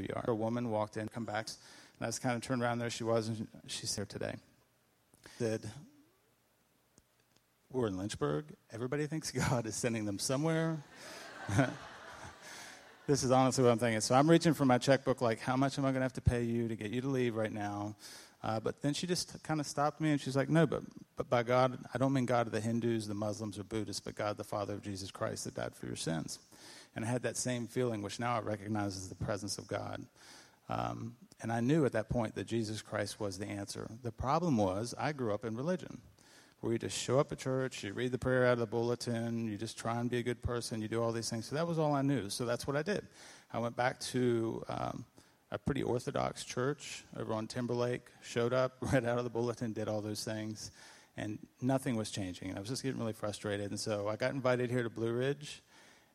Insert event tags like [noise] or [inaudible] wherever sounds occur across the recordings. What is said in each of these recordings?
You are. A woman walked in, come back, and I just kind of turned around. There she was, and she's here today. Said, we're in Lynchburg. Everybody thinks God is sending them somewhere. [laughs] this is honestly what I'm thinking. So I'm reaching for my checkbook, like, how much am I going to have to pay you to get you to leave right now? Uh, but then she just kind of stopped me and she's like, no, but, but by God, I don't mean God of the Hindus, the Muslims, or Buddhists, but God, the Father of Jesus Christ that died for your sins. And I had that same feeling, which now I recognize as the presence of God. Um, and I knew at that point that Jesus Christ was the answer. The problem was, I grew up in religion where you just show up at church, you read the prayer out of the bulletin, you just try and be a good person, you do all these things. So that was all I knew. So that's what I did. I went back to um, a pretty orthodox church over on Timberlake, showed up, [laughs] read out of the bulletin, did all those things, and nothing was changing. And I was just getting really frustrated. And so I got invited here to Blue Ridge,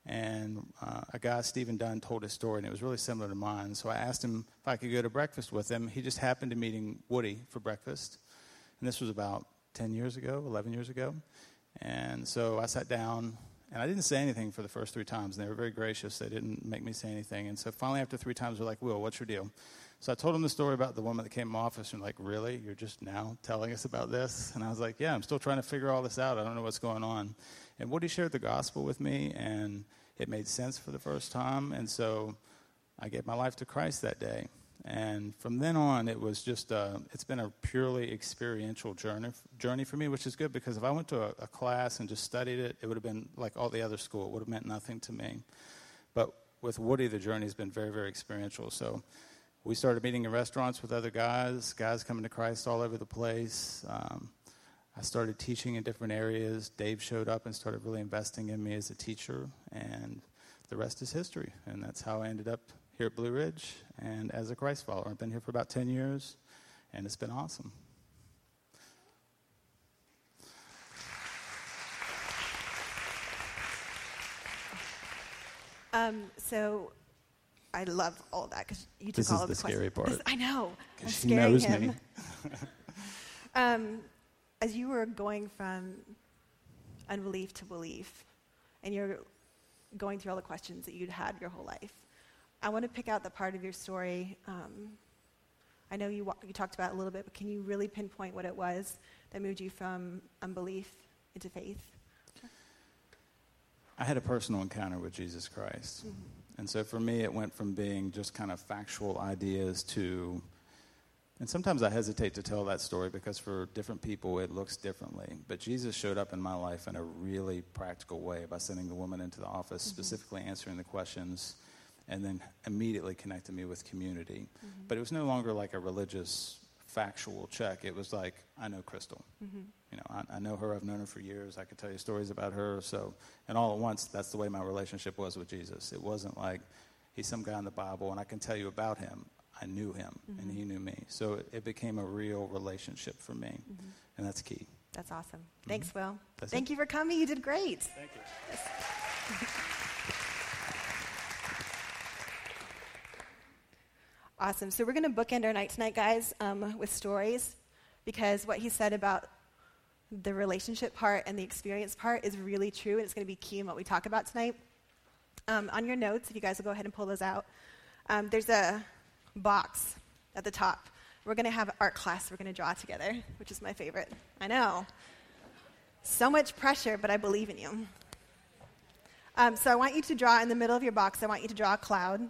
and uh, a guy, Stephen Dunn, told his story, and it was really similar to mine. So I asked him if I could go to breakfast with him. He just happened to meeting Woody for breakfast, and this was about 10 years ago, 11 years ago. And so I sat down, and I didn't say anything for the first three times, and they were very gracious. They didn't make me say anything. And so finally, after three times, they're like, Will, what's your deal? So I told him the story about the woman that came in my office, and like, really? You're just now telling us about this? And I was like, yeah, I'm still trying to figure all this out. I don't know what's going on. And Woody shared the gospel with me, and it made sense for the first time. And so I gave my life to Christ that day. And from then on, it was just a, uh, it's been a purely experiential journey journey for me, which is good because if I went to a, a class and just studied it, it would have been like all the other school. It would have meant nothing to me. But with Woody, the journey has been very, very experiential. So we started meeting in restaurants with other guys, guys coming to Christ all over the place. Um, I started teaching in different areas. Dave showed up and started really investing in me as a teacher, and the rest is history. And that's how I ended up here at Blue Ridge and as a Christ follower. I've been here for about 10 years, and it's been awesome. Um, so I love all that because you took this all of the, the scary questions. part. This, I know. I'm she knows him. me. [laughs] [laughs] um, as you were going from unbelief to belief, and you're going through all the questions that you'd had your whole life, I want to pick out the part of your story. Um, I know you, you talked about it a little bit, but can you really pinpoint what it was that moved you from unbelief into faith? I had a personal encounter with Jesus Christ. Mm-hmm. And so for me, it went from being just kind of factual ideas to, and sometimes I hesitate to tell that story because for different people it looks differently. But Jesus showed up in my life in a really practical way by sending the woman into the office, mm-hmm. specifically answering the questions and then immediately connected me with community. Mm-hmm. But it was no longer like a religious factual check. It was like, I know Crystal. Mm-hmm. You know, I, I, know her. I've known her for years. I could tell you stories about her. So, and all at once, that's the way my relationship was with Jesus. It wasn't like he's some guy in the Bible and I can tell you about him. I knew him mm-hmm. and he knew me. So it, it, became a real relationship for me, mm-hmm. and that's key. That's awesome. Thanks, mm-hmm. Will. That's Thank it. you for coming. You did great. Thank you. [laughs] Awesome. So we're going to bookend our night tonight, guys, um, with stories because what he said about the relationship part and the experience part is really true, and it's going to be key in what we talk about tonight. Um, on your notes, if you guys will go ahead and pull those out, um, there's a box at the top. We're going to have art class we're going to draw together, which is my favorite. I know. So much pressure, but I believe in you. Um, so I want you to draw in the middle of your box, I want you to draw a cloud.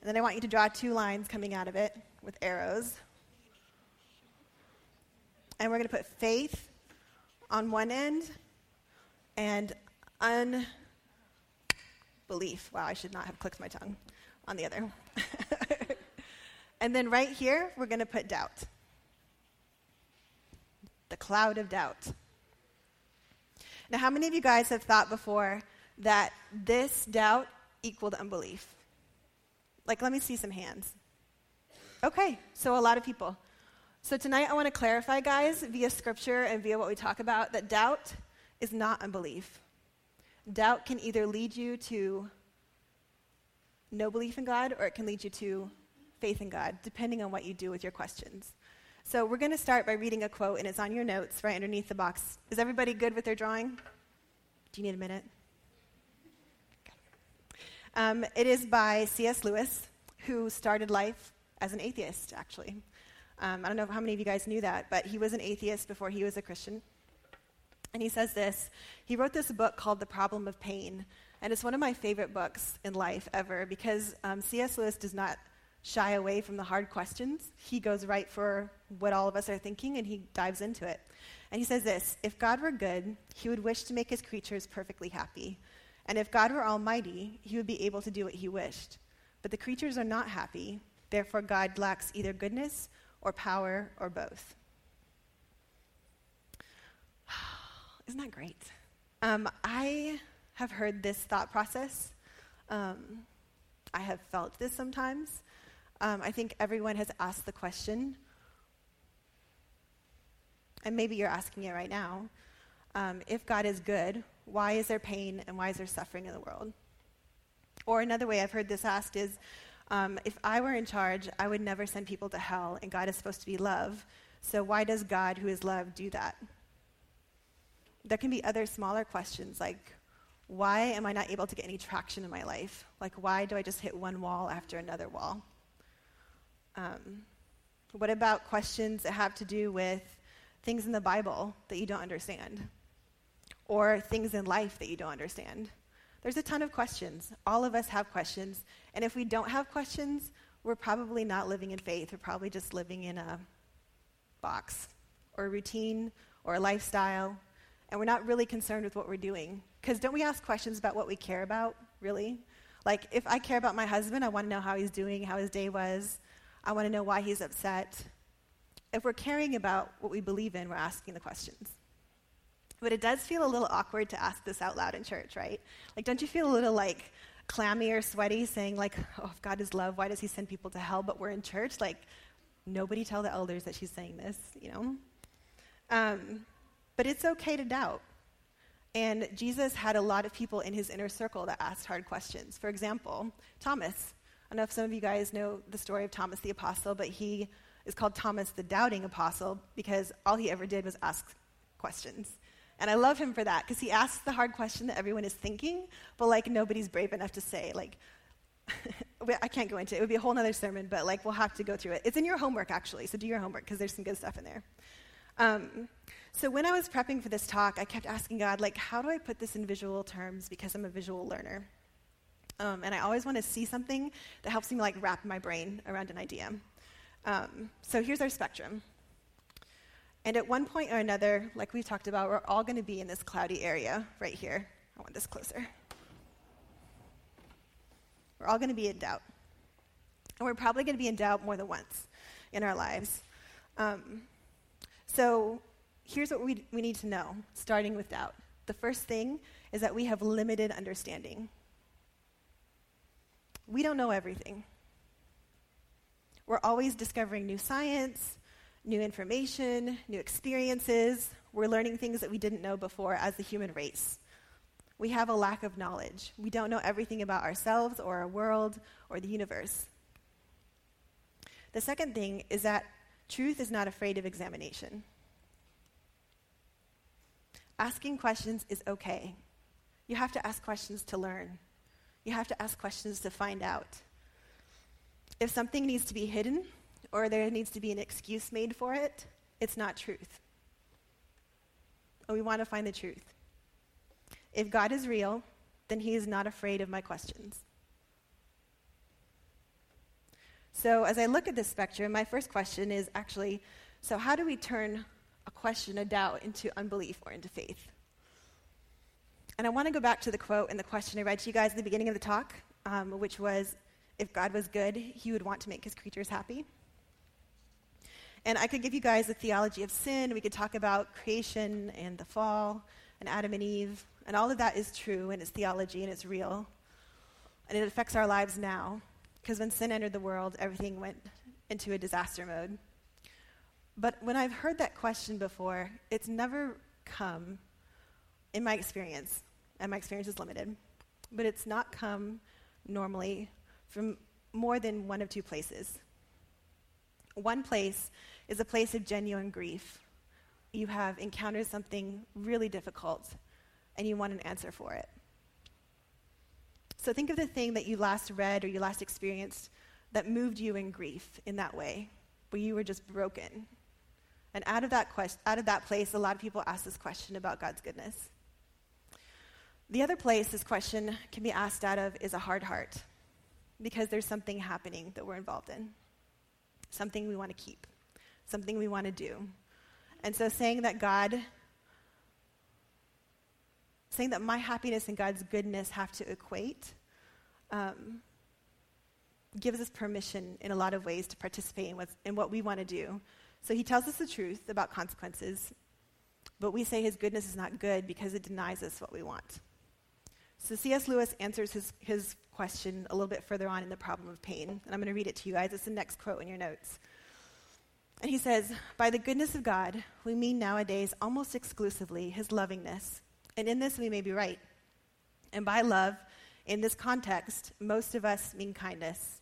And then I want you to draw two lines coming out of it with arrows. And we're going to put faith on one end and unbelief. Wow, I should not have clicked my tongue on the other. [laughs] and then right here, we're going to put doubt. The cloud of doubt. Now, how many of you guys have thought before that this doubt equaled unbelief? Like, let me see some hands. Okay, so a lot of people. So tonight I want to clarify, guys, via scripture and via what we talk about, that doubt is not unbelief. Doubt can either lead you to no belief in God or it can lead you to faith in God, depending on what you do with your questions. So we're going to start by reading a quote, and it's on your notes right underneath the box. Is everybody good with their drawing? Do you need a minute? Um, it is by C.S. Lewis, who started life as an atheist, actually. Um, I don't know how many of you guys knew that, but he was an atheist before he was a Christian. And he says this He wrote this book called The Problem of Pain. And it's one of my favorite books in life ever because um, C.S. Lewis does not shy away from the hard questions. He goes right for what all of us are thinking and he dives into it. And he says this If God were good, he would wish to make his creatures perfectly happy. And if God were almighty, he would be able to do what he wished. But the creatures are not happy, therefore, God lacks either goodness or power or both. [sighs] Isn't that great? Um, I have heard this thought process. Um, I have felt this sometimes. Um, I think everyone has asked the question, and maybe you're asking it right now um, if God is good, why is there pain and why is there suffering in the world? Or another way I've heard this asked is um, if I were in charge, I would never send people to hell, and God is supposed to be love. So why does God, who is love, do that? There can be other smaller questions like, why am I not able to get any traction in my life? Like, why do I just hit one wall after another wall? Um, what about questions that have to do with things in the Bible that you don't understand? Or things in life that you don't understand? There's a ton of questions. All of us have questions. And if we don't have questions, we're probably not living in faith. We're probably just living in a box or a routine or a lifestyle. And we're not really concerned with what we're doing. Because don't we ask questions about what we care about, really? Like, if I care about my husband, I want to know how he's doing, how his day was. I want to know why he's upset. If we're caring about what we believe in, we're asking the questions. But it does feel a little awkward to ask this out loud in church, right? Like, don't you feel a little like clammy or sweaty saying, like, oh, if God is love, why does he send people to hell? But we're in church? Like, nobody tell the elders that she's saying this, you know? Um, but it's okay to doubt. And Jesus had a lot of people in his inner circle that asked hard questions. For example, Thomas. I don't know if some of you guys know the story of Thomas the Apostle, but he is called Thomas the Doubting Apostle because all he ever did was ask questions. And I love him for that because he asks the hard question that everyone is thinking, but like nobody's brave enough to say. Like, [laughs] I can't go into it. It would be a whole other sermon, but like we'll have to go through it. It's in your homework actually, so do your homework because there's some good stuff in there. Um, so when I was prepping for this talk, I kept asking God, like, how do I put this in visual terms because I'm a visual learner. Um, and I always want to see something that helps me like wrap my brain around an idea. Um, so here's our spectrum. And at one point or another, like we've talked about, we're all going to be in this cloudy area right here. I want this closer. We're all going to be in doubt. And we're probably going to be in doubt more than once in our lives. Um, so here's what we, we need to know, starting with doubt. The first thing is that we have limited understanding. We don't know everything. We're always discovering new science, new information, new experiences. We're learning things that we didn't know before as the human race. We have a lack of knowledge. We don't know everything about ourselves or our world or the universe. The second thing is that truth is not afraid of examination. Asking questions is okay. You have to ask questions to learn. You have to ask questions to find out. If something needs to be hidden, or there needs to be an excuse made for it, it's not truth. And we want to find the truth. If God is real, then he is not afraid of my questions. So, as I look at this spectrum, my first question is actually so, how do we turn a question, a doubt, into unbelief or into faith? And I want to go back to the quote and the question I read to you guys at the beginning of the talk, um, which was if God was good, he would want to make his creatures happy. And I could give you guys a theology of sin. We could talk about creation and the fall and Adam and Eve. And all of that is true and it's theology and it's real. And it affects our lives now. Because when sin entered the world, everything went into a disaster mode. But when I've heard that question before, it's never come, in my experience, and my experience is limited, but it's not come normally from more than one of two places. One place is a place of genuine grief. You have encountered something really difficult and you want an answer for it. So think of the thing that you last read or you last experienced that moved you in grief in that way, where you were just broken? And out of that quest- out of that place, a lot of people ask this question about God's goodness. The other place this question can be asked out of is a hard heart, because there's something happening that we're involved in, something we want to keep, something we want to do. And so saying that God, saying that my happiness and God's goodness have to equate, um, gives us permission in a lot of ways to participate in, what's, in what we want to do. So he tells us the truth about consequences, but we say his goodness is not good because it denies us what we want. So C.S. Lewis answers his, his question a little bit further on in The Problem of Pain, and I'm going to read it to you guys. It's the next quote in your notes. And he says, By the goodness of God, we mean nowadays almost exclusively his lovingness. And in this we may be right. And by love, in this context, most of us mean kindness,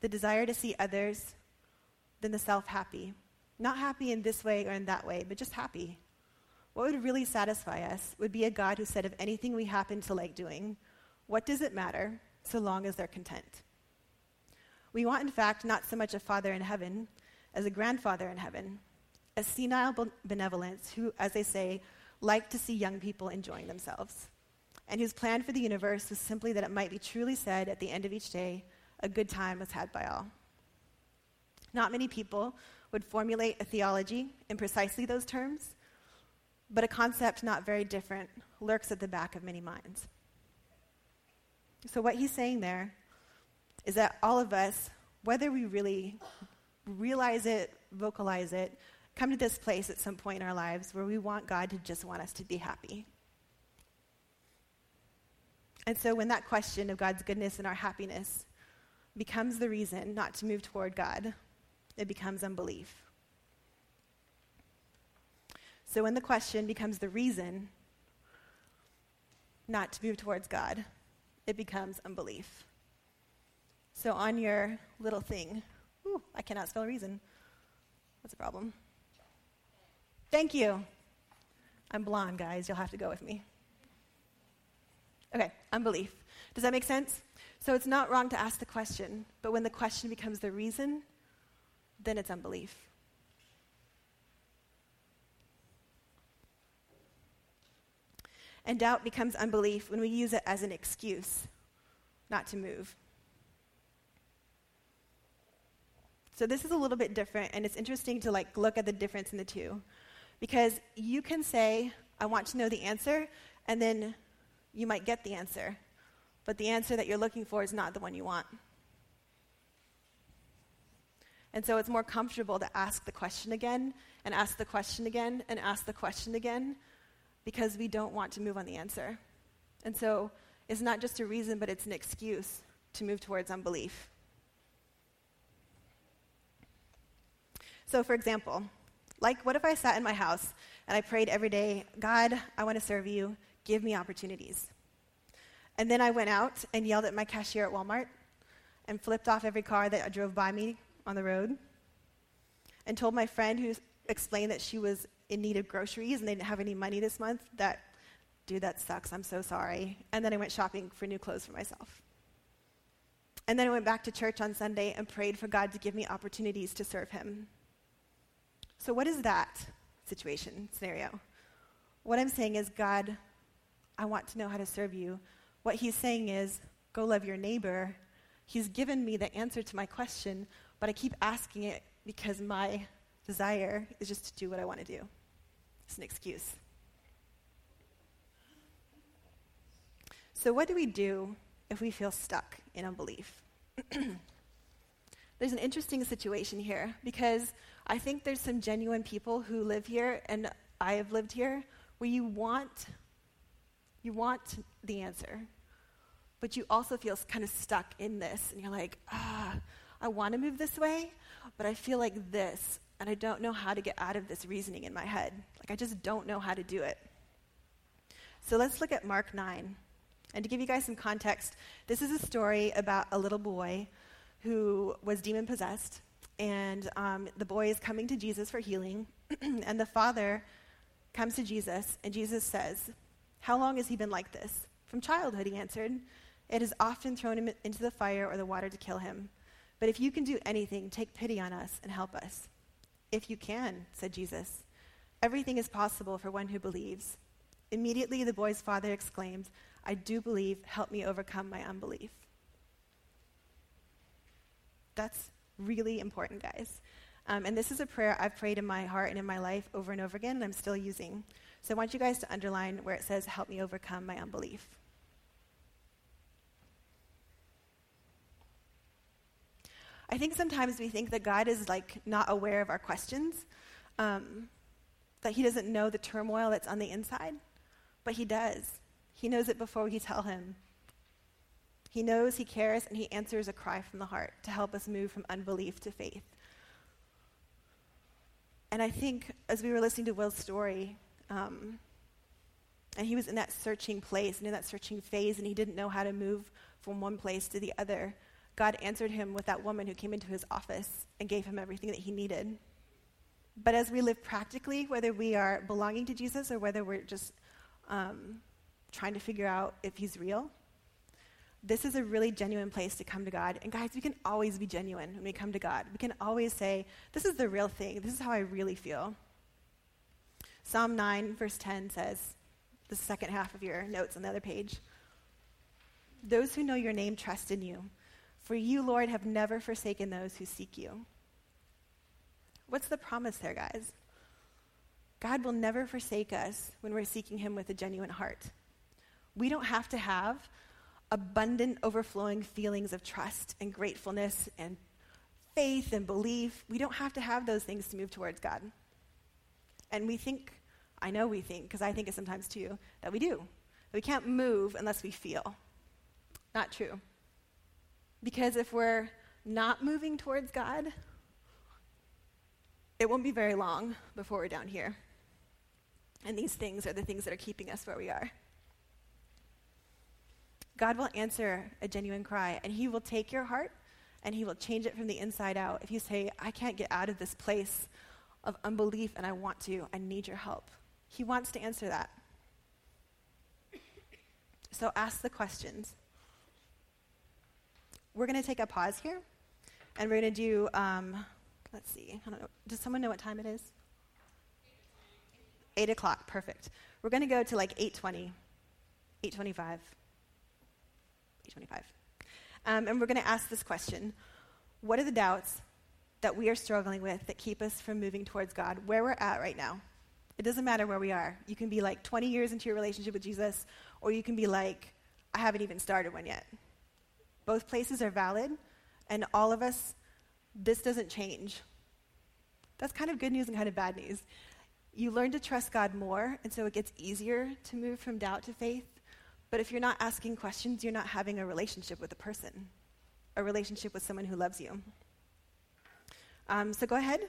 the desire to see others than the self happy. Not happy in this way or in that way, but just happy. What would really satisfy us would be a God who said of anything we happen to like doing, what does it matter so long as they're content? We want, in fact, not so much a father in heaven as a grandfather in heaven, a senile benevolence who, as they say, liked to see young people enjoying themselves, and whose plan for the universe was simply that it might be truly said at the end of each day, a good time was had by all. Not many people would formulate a theology in precisely those terms, but a concept not very different lurks at the back of many minds. So, what he's saying there is that all of us, whether we really realize it, vocalize it, come to this place at some point in our lives where we want God to just want us to be happy. And so when that question of God's goodness and our happiness becomes the reason not to move toward God, it becomes unbelief. So when the question becomes the reason not to move towards God, it becomes unbelief. So on your little thing, ooh, I cannot spell reason. What's the problem? Thank you. I'm blonde, guys. You'll have to go with me. Okay, unbelief. Does that make sense? So it's not wrong to ask the question, but when the question becomes the reason, then it's unbelief. And doubt becomes unbelief when we use it as an excuse not to move. So this is a little bit different, and it's interesting to like look at the difference in the two. Because you can say, I want to know the answer, and then you might get the answer. But the answer that you're looking for is not the one you want. And so it's more comfortable to ask the question again, and ask the question again, and ask the question again, because we don't want to move on the answer. And so it's not just a reason, but it's an excuse to move towards unbelief. So, for example, like, what if I sat in my house and I prayed every day, God, I want to serve you, give me opportunities. And then I went out and yelled at my cashier at Walmart and flipped off every car that drove by me on the road and told my friend who explained that she was in need of groceries and they didn't have any money this month that, dude, that sucks, I'm so sorry. And then I went shopping for new clothes for myself. And then I went back to church on Sunday and prayed for God to give me opportunities to serve Him. So, what is that situation, scenario? What I'm saying is, God, I want to know how to serve you. What he's saying is, go love your neighbor. He's given me the answer to my question, but I keep asking it because my desire is just to do what I want to do. It's an excuse. So, what do we do if we feel stuck in unbelief? [clears throat] There's an interesting situation here because I think there's some genuine people who live here, and I have lived here, where you want, you want the answer, but you also feel kind of stuck in this, and you're like, ah, I want to move this way, but I feel like this, and I don't know how to get out of this reasoning in my head. Like I just don't know how to do it. So let's look at Mark 9. And to give you guys some context, this is a story about a little boy who was demon possessed, and um, the boy is coming to Jesus for healing, [clears throat] and the father comes to Jesus, and Jesus says, How long has he been like this? From childhood, he answered. It has often thrown him into the fire or the water to kill him. But if you can do anything, take pity on us and help us. If you can, said Jesus, everything is possible for one who believes. Immediately the boy's father exclaimed, I do believe, help me overcome my unbelief. That's really important, guys. Um, and this is a prayer I've prayed in my heart and in my life over and over again, and I'm still using. So I want you guys to underline where it says, Help me overcome my unbelief. I think sometimes we think that God is like not aware of our questions, um, that He doesn't know the turmoil that's on the inside, but He does. He knows it before we tell Him. He knows, He cares, and He answers a cry from the heart to help us move from unbelief to faith. And I think as we were listening to Will's story, um, and he was in that searching place and in that searching phase, and he didn't know how to move from one place to the other. God answered him with that woman who came into his office and gave him everything that he needed. But as we live practically, whether we are belonging to Jesus or whether we're just um, trying to figure out if he's real, this is a really genuine place to come to God. And guys, we can always be genuine when we come to God. We can always say, This is the real thing. This is how I really feel. Psalm 9, verse 10 says, the second half of your notes on the other page. Those who know your name trust in you, for you, Lord, have never forsaken those who seek you. What's the promise there, guys? God will never forsake us when we're seeking Him with a genuine heart. We don't have to have abundant, overflowing feelings of trust and gratefulness and faith and belief. We don't have to have those things to move towards God. And we think, I know we think, because I think it sometimes too, that we do. We can't move unless we feel. Not true. Because if we're not moving towards God, it won't be very long before we're down here. And these things are the things that are keeping us where we are. God will answer a genuine cry, and He will take your heart and He will change it from the inside out. If you say, I can't get out of this place of unbelief and I want to, I need your help. He wants to answer that. So ask the questions. We're going to take a pause here, and we're going to do, um, let's see, I don't know, does someone know what time it is? 8 o'clock, perfect. We're going to go to like 8.20, 8.25. 25. Um, and we're going to ask this question What are the doubts that we are struggling with that keep us from moving towards God, where we're at right now? It doesn't matter where we are. You can be like 20 years into your relationship with Jesus, or you can be like, I haven't even started one yet. Both places are valid, and all of us, this doesn't change. That's kind of good news and kind of bad news. You learn to trust God more, and so it gets easier to move from doubt to faith. But if you're not asking questions, you're not having a relationship with a person, a relationship with someone who loves you. Um, so go ahead,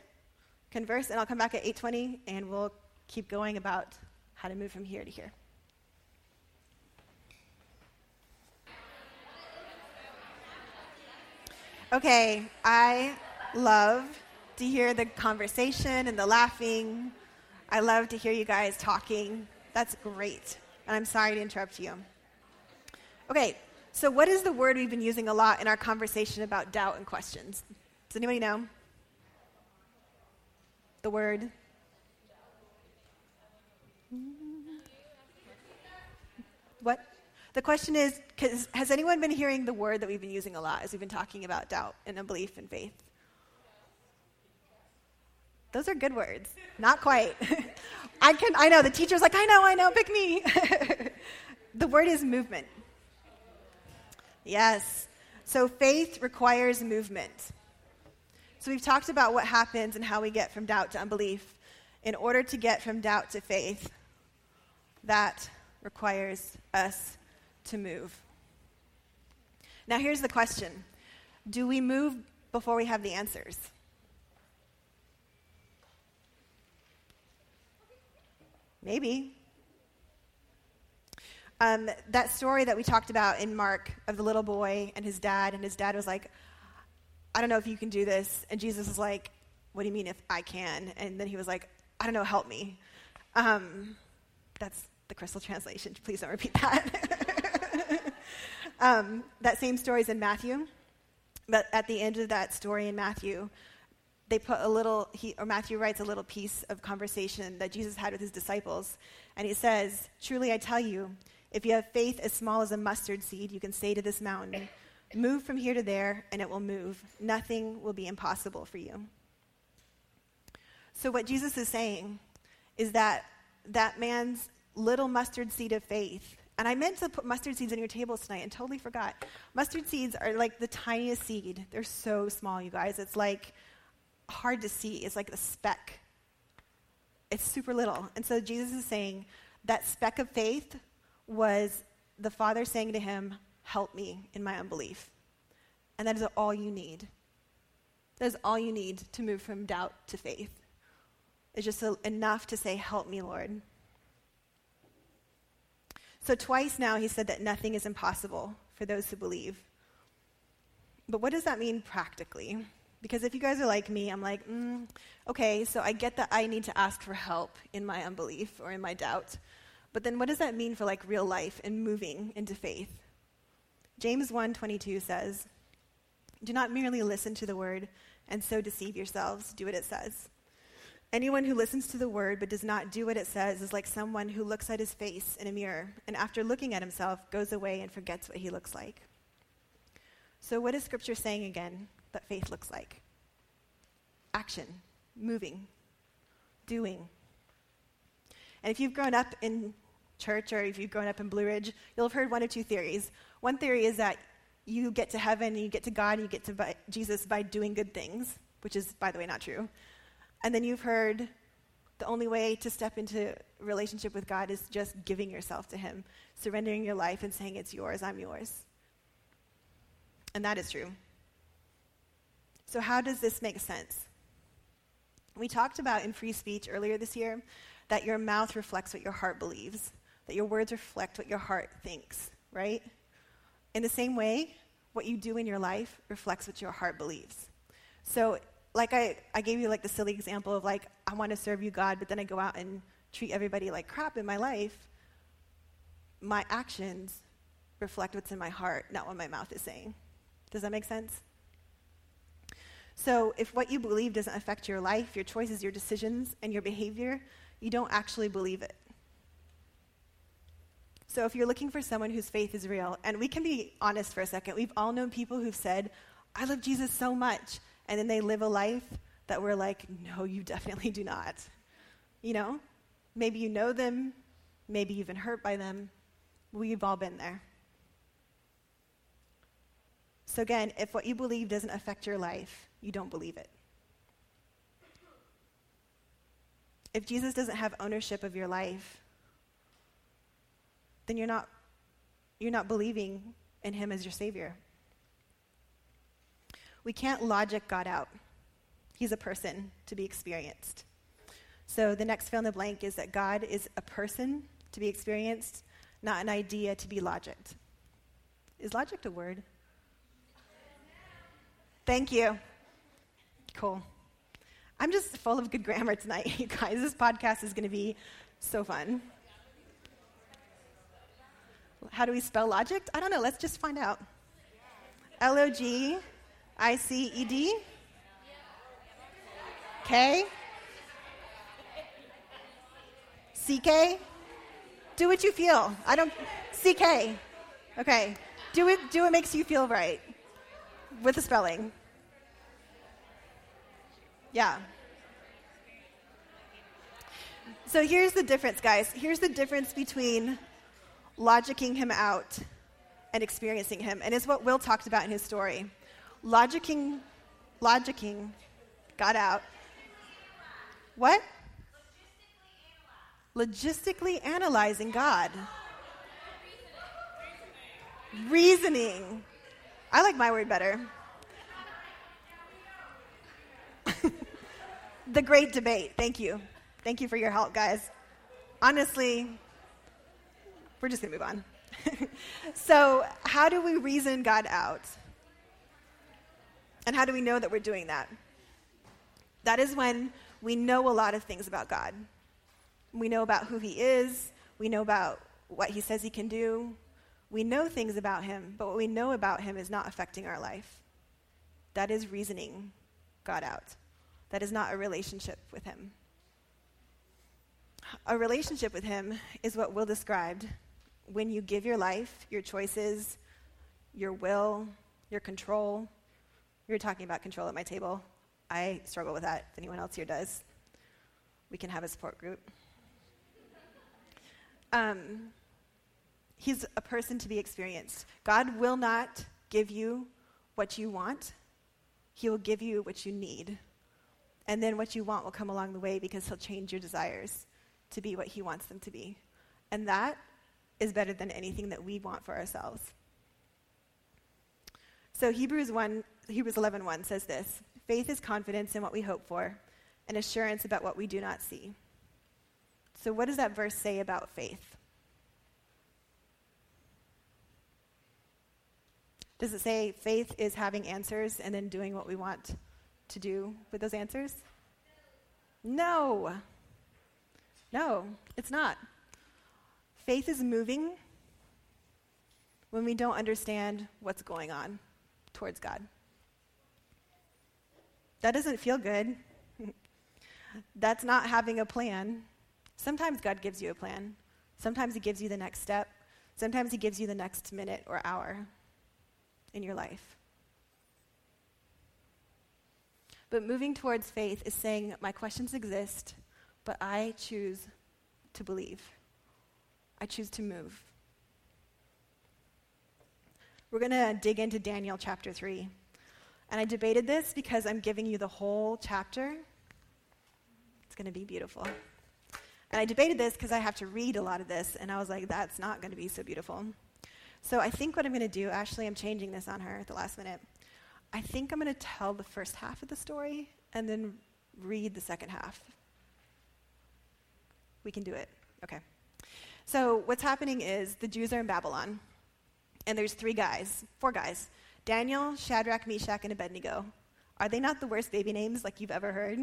converse, and I'll come back at 8:20, and we'll keep going about how to move from here to here. Okay, I love to hear the conversation and the laughing. I love to hear you guys talking. That's great and I'm sorry to interrupt you. Okay, so what is the word we've been using a lot in our conversation about doubt and questions? Does anybody know? The word? What? The question is Has anyone been hearing the word that we've been using a lot as we've been talking about doubt and unbelief and faith? Those are good words. Not quite. [laughs] I can I know the teacher's like, I know, I know, pick me. [laughs] the word is movement. Yes. So faith requires movement. So we've talked about what happens and how we get from doubt to unbelief. In order to get from doubt to faith, that requires us to move. Now, here's the question Do we move before we have the answers? Maybe. Um, that story that we talked about in Mark of the little boy and his dad, and his dad was like, I don't know if you can do this. And Jesus was like, What do you mean if I can? And then he was like, I don't know, help me. Um, that's the crystal translation. Please don't repeat that. [laughs] um, that same story is in Matthew. But at the end of that story in Matthew, they put a little, he, or Matthew writes a little piece of conversation that Jesus had with his disciples. And he says, Truly I tell you, if you have faith as small as a mustard seed, you can say to this mountain, Move from here to there, and it will move. Nothing will be impossible for you. So, what Jesus is saying is that that man's little mustard seed of faith, and I meant to put mustard seeds on your tables tonight and totally forgot. Mustard seeds are like the tiniest seed. They're so small, you guys. It's like hard to see. It's like a speck. It's super little. And so Jesus is saying that speck of faith was the Father saying to him, Help me in my unbelief. And that is all you need. That is all you need to move from doubt to faith. It's just enough to say, Help me, Lord. So, twice now, he said that nothing is impossible for those who believe. But what does that mean practically? Because if you guys are like me, I'm like, mm, okay, so I get that I need to ask for help in my unbelief or in my doubt. But then what does that mean for like real life and moving into faith? James 1:22 says, "Do not merely listen to the word and so deceive yourselves. Do what it says. Anyone who listens to the word but does not do what it says is like someone who looks at his face in a mirror and after looking at himself goes away and forgets what he looks like." So what is scripture saying again? that faith looks like action, moving, doing. And if you've grown up in church or if you've grown up in Blue Ridge, you'll have heard one of two theories. One theory is that you get to heaven and you get to God and you get to Jesus by doing good things, which is, by the way, not true. And then you've heard the only way to step into relationship with God is just giving yourself to Him, surrendering your life and saying, It's yours, I'm yours. And that is true. So, how does this make sense? We talked about in free speech earlier this year that your mouth reflects what your heart believes, that your words reflect what your heart thinks, right? In the same way, what you do in your life reflects what your heart believes. So, like I, I gave you like the silly example of like, I want to serve you, God, but then I go out and treat everybody like crap in my life. My actions reflect what's in my heart, not what my mouth is saying. Does that make sense? So, if what you believe doesn't affect your life, your choices, your decisions, and your behavior, you don't actually believe it. So, if you're looking for someone whose faith is real, and we can be honest for a second, we've all known people who've said, I love Jesus so much, and then they live a life that we're like, no, you definitely do not. You know? Maybe you know them, maybe you've been hurt by them. We've all been there. So, again, if what you believe doesn't affect your life, you don't believe it. If Jesus doesn't have ownership of your life, then you're not, you're not believing in him as your Savior. We can't logic God out. He's a person to be experienced. So the next fill in the blank is that God is a person to be experienced, not an idea to be logicked. Is logic a word? Thank you. Cool. I'm just full of good grammar tonight, [laughs] you guys. This podcast is going to be so fun. How do we spell logic? I don't know. Let's just find out. L O G I C E D? K? C K? Do what you feel. I don't. C K. Okay. Do it, do what makes you feel right with the spelling. Yeah. So here's the difference, guys. Here's the difference between logicking him out and experiencing him. And it's what Will talked about in his story. Logicking, logicking got out. What? Logistically analyzing God. Reasoning. I like my word better. [laughs] the great debate. Thank you. Thank you for your help, guys. Honestly, we're just going to move on. [laughs] so, how do we reason God out? And how do we know that we're doing that? That is when we know a lot of things about God. We know about who He is, we know about what He says He can do. We know things about Him, but what we know about Him is not affecting our life. That is reasoning God out. That is not a relationship with Him. A relationship with Him is what Will described when you give your life, your choices, your will, your control. We were talking about control at my table. I struggle with that. If anyone else here does, we can have a support group. Um, he's a person to be experienced. God will not give you what you want, He will give you what you need. And then what you want will come along the way because He'll change your desires to be what He wants them to be. And that is better than anything that we want for ourselves. So Hebrews 1, Hebrews 11, 1 says this Faith is confidence in what we hope for, and assurance about what we do not see. So, what does that verse say about faith? Does it say faith is having answers and then doing what we want to do with those answers? No. No, it's not. Faith is moving when we don't understand what's going on towards God. That doesn't feel good. [laughs] That's not having a plan. Sometimes God gives you a plan. Sometimes He gives you the next step. Sometimes He gives you the next minute or hour in your life. But moving towards faith is saying, My questions exist, but I choose to believe. I choose to move. We're going to dig into Daniel chapter 3. And I debated this because I'm giving you the whole chapter. It's going to be beautiful. And I debated this because I have to read a lot of this, and I was like, that's not going to be so beautiful. So I think what I'm going to do, actually, I'm changing this on her at the last minute. I think I'm going to tell the first half of the story and then read the second half. We can do it. Okay. So what's happening is the Jews are in Babylon, and there's three guys, four guys Daniel, Shadrach, Meshach, and Abednego. Are they not the worst baby names like you've ever heard?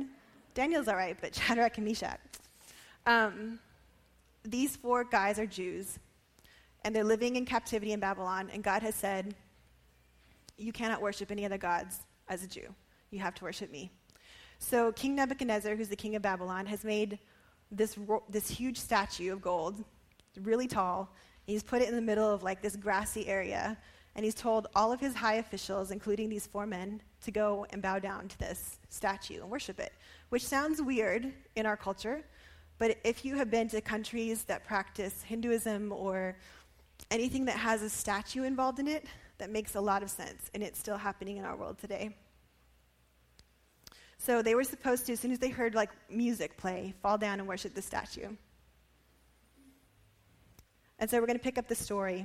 Daniel's all right, but [laughs] Shadrach and Meshach. Um, these four guys are Jews, and they're living in captivity in Babylon, and God has said, You cannot worship any other gods as a Jew. You have to worship me. So King Nebuchadnezzar, who's the king of Babylon, has made this, this huge statue of gold, really tall. He's put it in the middle of like this grassy area, and he's told all of his high officials, including these four men, to go and bow down to this statue and worship it, which sounds weird in our culture. But if you have been to countries that practice Hinduism or anything that has a statue involved in it, that makes a lot of sense, and it's still happening in our world today. So they were supposed to, as soon as they heard like music play, fall down and worship the statue. And so we're going to pick up the story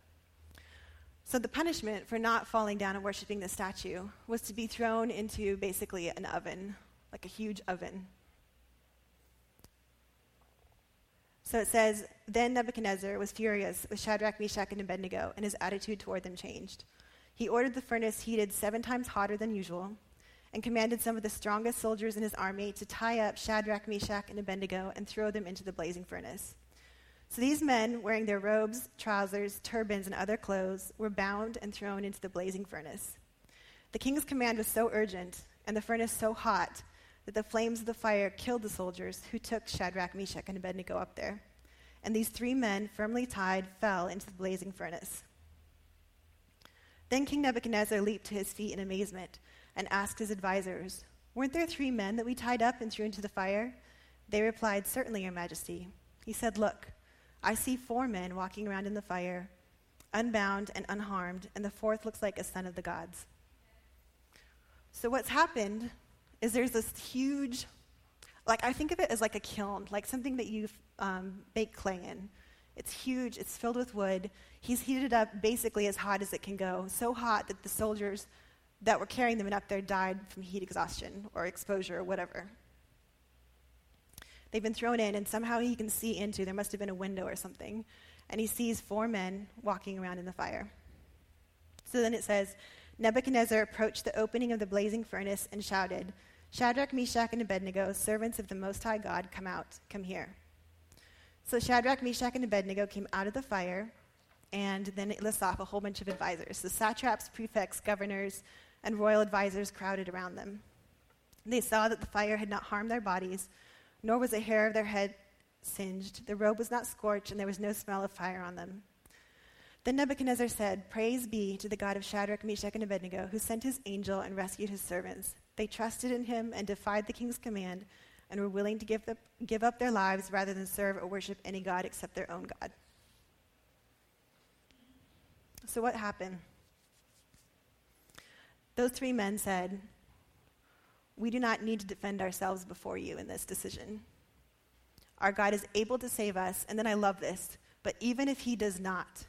So the punishment for not falling down and worshiping the statue was to be thrown into basically an oven, like a huge oven. So it says, Then Nebuchadnezzar was furious with Shadrach, Meshach, and Abednego, and his attitude toward them changed. He ordered the furnace heated seven times hotter than usual, and commanded some of the strongest soldiers in his army to tie up Shadrach, Meshach, and Abednego and throw them into the blazing furnace. So these men, wearing their robes, trousers, turbans, and other clothes, were bound and thrown into the blazing furnace. The king's command was so urgent, and the furnace so hot, that the flames of the fire killed the soldiers who took Shadrach, Meshach, and Abednego up there. And these three men, firmly tied, fell into the blazing furnace. Then King Nebuchadnezzar leaped to his feet in amazement and asked his advisers, Weren't there three men that we tied up and threw into the fire? They replied, Certainly, Your Majesty. He said, Look, I see four men walking around in the fire, unbound and unharmed, and the fourth looks like a son of the gods. So, what's happened is there's this huge, like, I think of it as like a kiln, like something that you um, bake clay in. It's huge, it's filled with wood. He's heated up basically as hot as it can go, so hot that the soldiers that were carrying them up there died from heat exhaustion or exposure or whatever. They've been thrown in, and somehow he can see into, there must have been a window or something, and he sees four men walking around in the fire. So then it says, Nebuchadnezzar approached the opening of the blazing furnace and shouted, Shadrach, Meshach, and Abednego, servants of the Most High God, come out, come here. So Shadrach, Meshach, and Abednego came out of the fire, and then it lists off a whole bunch of advisors. The satraps, prefects, governors, and royal advisors crowded around them. They saw that the fire had not harmed their bodies, nor was a hair of their head singed. The robe was not scorched, and there was no smell of fire on them. Then Nebuchadnezzar said, Praise be to the God of Shadrach, Meshach, and Abednego, who sent his angel and rescued his servants. They trusted in him and defied the king's command and were willing to give, the, give up their lives rather than serve or worship any God except their own God. So, what happened? Those three men said, We do not need to defend ourselves before you in this decision. Our God is able to save us. And then I love this. But even if he does not,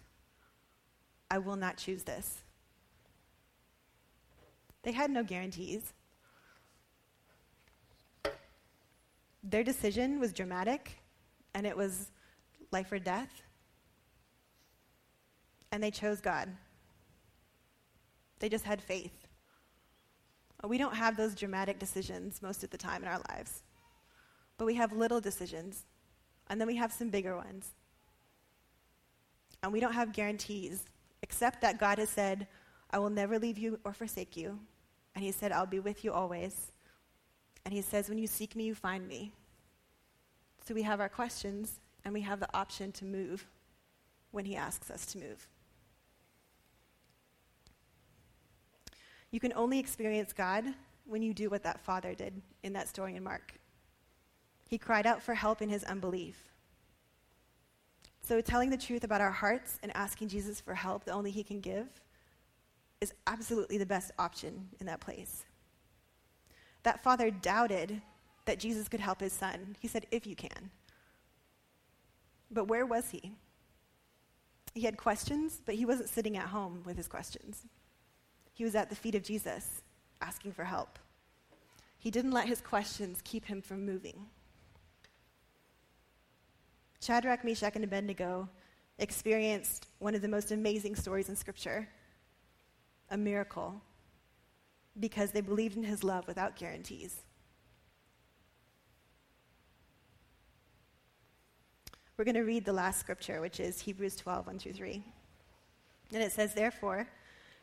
I will not choose this. They had no guarantees. Their decision was dramatic, and it was life or death. And they chose God. They just had faith. We don't have those dramatic decisions most of the time in our lives, but we have little decisions, and then we have some bigger ones. And we don't have guarantees, except that God has said, I will never leave you or forsake you. And He said, I'll be with you always. And he says, When you seek me, you find me. So we have our questions, and we have the option to move when he asks us to move. You can only experience God when you do what that father did in that story in Mark. He cried out for help in his unbelief. So, telling the truth about our hearts and asking Jesus for help that only he can give is absolutely the best option in that place. That father doubted that Jesus could help his son. He said, If you can. But where was he? He had questions, but he wasn't sitting at home with his questions. He was at the feet of Jesus, asking for help. He didn't let his questions keep him from moving. Shadrach, Meshach, and Abednego experienced one of the most amazing stories in Scripture a miracle because they believed in his love without guarantees. We're going to read the last scripture, which is Hebrews 12, 1 through 3. And it says, Therefore,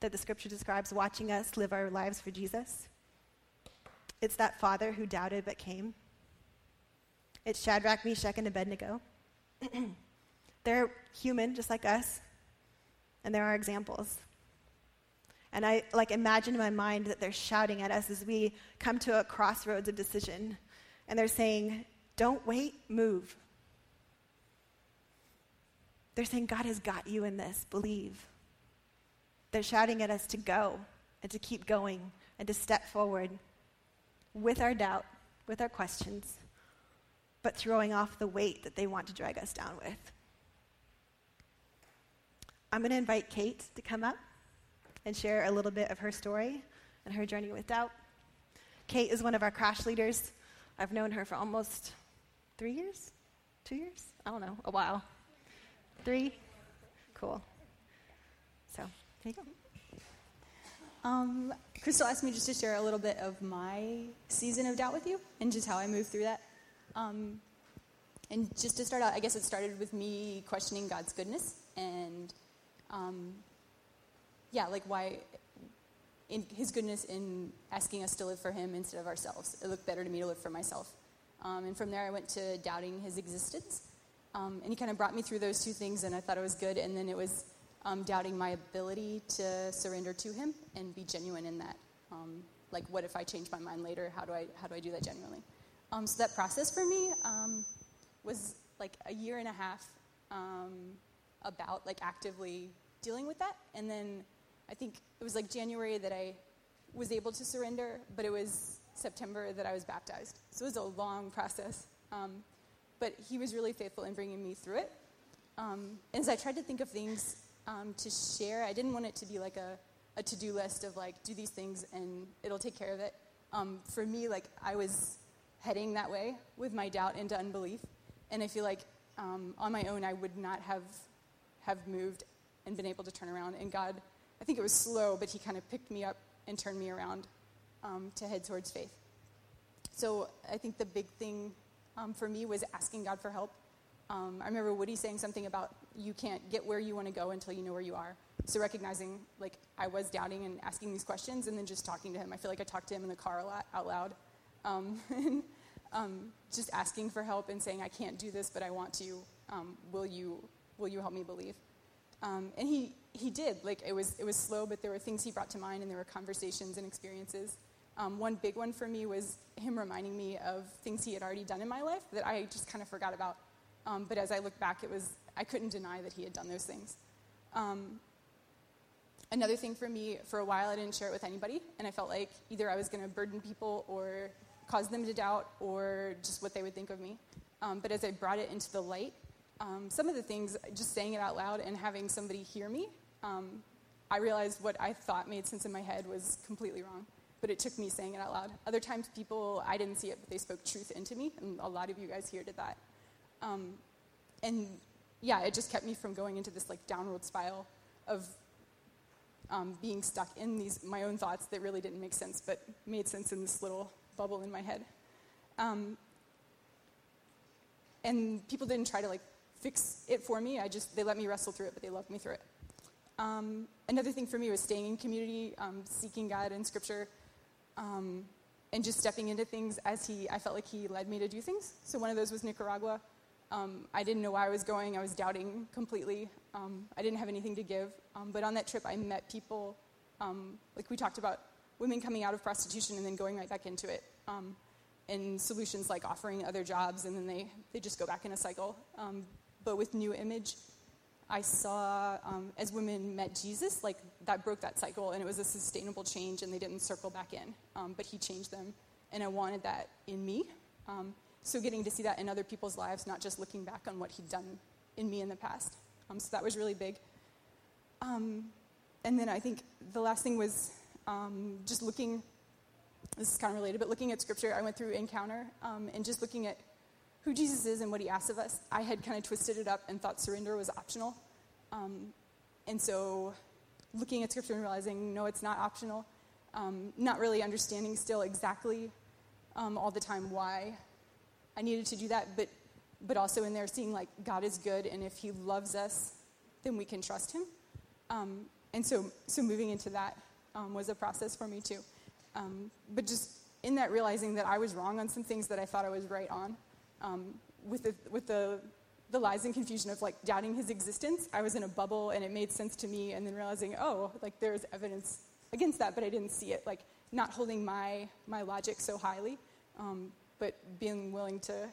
that the scripture describes watching us live our lives for Jesus? It's that father who doubted but came. It's Shadrach, Meshach, and Abednego. [clears throat] They're human, just like us, and there are examples. And I like imagine in my mind that they're shouting at us as we come to a crossroads of decision. And they're saying, Don't wait, move. They're saying, God has got you in this, believe. They're shouting at us to go and to keep going and to step forward with our doubt, with our questions, but throwing off the weight that they want to drag us down with. I'm going to invite Kate to come up and share a little bit of her story and her journey with doubt. Kate is one of our crash leaders. I've known her for almost three years? Two years? I don't know, a while. Three? Cool. So, here you go. Um, Crystal asked me just to share a little bit of my season of doubt with you and just how I moved through that. Um, and just to start out, I guess it started with me questioning God's goodness and um, yeah, like why in his goodness in asking us to live for him instead of ourselves. It looked better to me to live for myself. Um, and from there, I went to doubting his existence. Um, and he kind of brought me through those two things, and I thought it was good. And then it was um, doubting my ability to surrender to him and be genuine in that. Um, like, what if I change my mind later? How do I, how do, I do that genuinely? Um, so that process for me um, was like a year and a half um, about like actively dealing with that. And then I think it was like January that I was able to surrender, but it was September that I was baptized. So it was a long process. Um, but he was really faithful in bringing me through it. Um, and as I tried to think of things um, to share, I didn't want it to be like a, a to do list of like, do these things and it'll take care of it. Um, for me, like, I was heading that way with my doubt into unbelief. And I feel like um, on my own, I would not have, have moved and been able to turn around. And God, I think it was slow, but He kind of picked me up and turned me around um, to head towards faith. So I think the big thing um, for me was asking God for help. Um, I remember Woody saying something about you can't get where you want to go until you know where you are. So recognizing like I was doubting and asking these questions, and then just talking to him. I feel like I talked to him in the car a lot out loud, um, [laughs] and um, just asking for help and saying I can't do this, but I want to. Um, will you will you help me believe? Um, and he he did. Like it was it was slow, but there were things he brought to mind, and there were conversations and experiences. Um, one big one for me was him reminding me of things he had already done in my life that I just kind of forgot about. Um, but as I look back, it was I couldn't deny that he had done those things. Um, another thing for me, for a while, I didn't share it with anybody, and I felt like either I was going to burden people or cause them to doubt or just what they would think of me. Um, but as I brought it into the light, um, some of the things, just saying it out loud and having somebody hear me, um, I realized what I thought made sense in my head was completely wrong but it took me saying it out loud. Other times, people, I didn't see it, but they spoke truth into me, and a lot of you guys here did that. Um, and yeah, it just kept me from going into this like downward spiral of um, being stuck in these my own thoughts that really didn't make sense, but made sense in this little bubble in my head. Um, and people didn't try to like fix it for me. I just they let me wrestle through it, but they loved me through it. Um, another thing for me was staying in community, um, seeking God in Scripture, um, and just stepping into things as he, I felt like he led me to do things. So one of those was Nicaragua. Um, I didn't know where I was going. I was doubting completely. Um, I didn't have anything to give. Um, but on that trip, I met people, um, like we talked about, women coming out of prostitution and then going right back into it. Um, and solutions like offering other jobs, and then they, they just go back in a cycle. but with new image, I saw um, as women met Jesus, like that broke that cycle, and it was a sustainable change, and they didn't circle back in, um, but He changed them, and I wanted that in me. Um, so getting to see that in other people's lives, not just looking back on what He'd done in me in the past. Um, so that was really big. Um, and then I think the last thing was um, just looking. This is kind of related, but looking at Scripture, I went through Encounter and just looking at who Jesus is and what he asks of us, I had kind of twisted it up and thought surrender was optional. Um, and so looking at scripture and realizing, no, it's not optional. Um, not really understanding still exactly um, all the time why I needed to do that, but, but also in there seeing like God is good and if he loves us, then we can trust him. Um, and so, so moving into that um, was a process for me too. Um, but just in that realizing that I was wrong on some things that I thought I was right on um, with, the, with the, the lies and confusion of like doubting his existence. I was in a bubble and it made sense to me, and then realizing, oh, like there's evidence against that, but I didn't see it. Like not holding my, my logic so highly, um, but being willing to,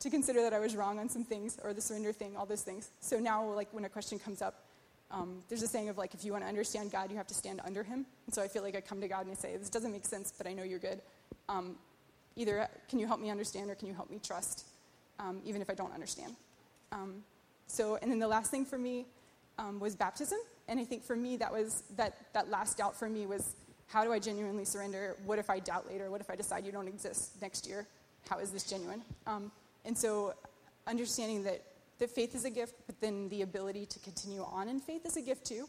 to consider that I was wrong on some things, or the surrender thing, all those things. So now, like when a question comes up, um, there's a saying of like, if you want to understand God, you have to stand under Him. And so I feel like I come to God and I say, this doesn't make sense, but I know you're good. Um, either can you help me understand or can you help me trust, um, even if I don't understand. Um, so, and then the last thing for me um, was baptism. And I think for me, that was that, that last doubt for me was how do I genuinely surrender? What if I doubt later? What if I decide you don't exist next year? How is this genuine? Um, and so, understanding that, that faith is a gift, but then the ability to continue on in faith is a gift too.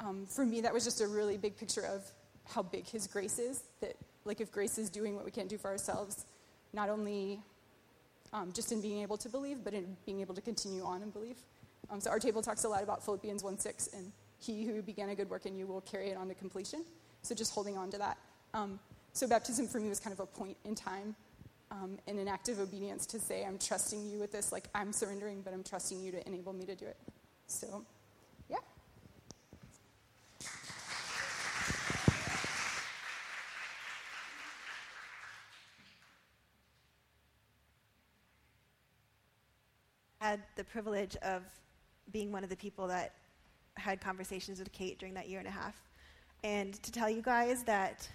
Um, for me, that was just a really big picture of how big His grace is, that like if grace is doing what we can't do for ourselves, not only um, just in being able to believe, but in being able to continue on in belief. Um, so our table talks a lot about Philippians 1 6, and he who began a good work in you will carry it on to completion. So just holding on to that. Um, so baptism for me was kind of a point in time um, and an act of obedience to say, I'm trusting you with this. Like, I'm surrendering, but I'm trusting you to enable me to do it. So yeah. had the privilege of being one of the people that had conversations with Kate during that year and a half. And to tell you guys that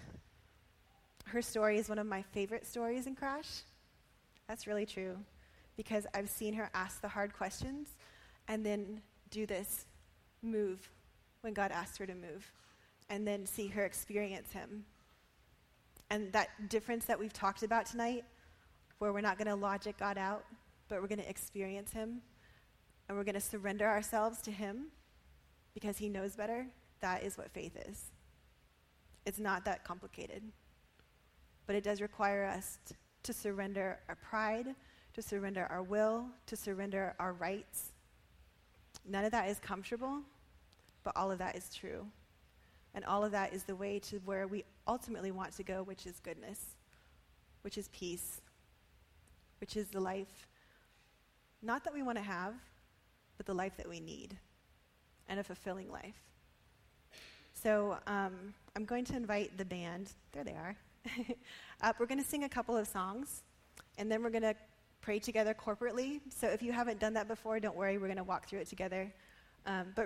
her story is one of my favorite stories in Crash, that's really true. Because I've seen her ask the hard questions and then do this move when God asked her to move, and then see her experience Him. And that difference that we've talked about tonight, where we're not going to logic God out, but we're going to experience Him, and we're going to surrender ourselves to Him because He knows better, that is what faith is. It's not that complicated. But it does require us t- to surrender our pride, to surrender our will, to surrender our rights. None of that is comfortable, but all of that is true. And all of that is the way to where we ultimately want to go, which is goodness, which is peace, which is the life, not that we want to have, but the life that we need, and a fulfilling life. So um, I'm going to invite the band, there they are. [laughs] up. We're going to sing a couple of songs, and then we're going to pray together corporately. So if you haven't done that before, don't worry, we're going to walk through it together. Um, but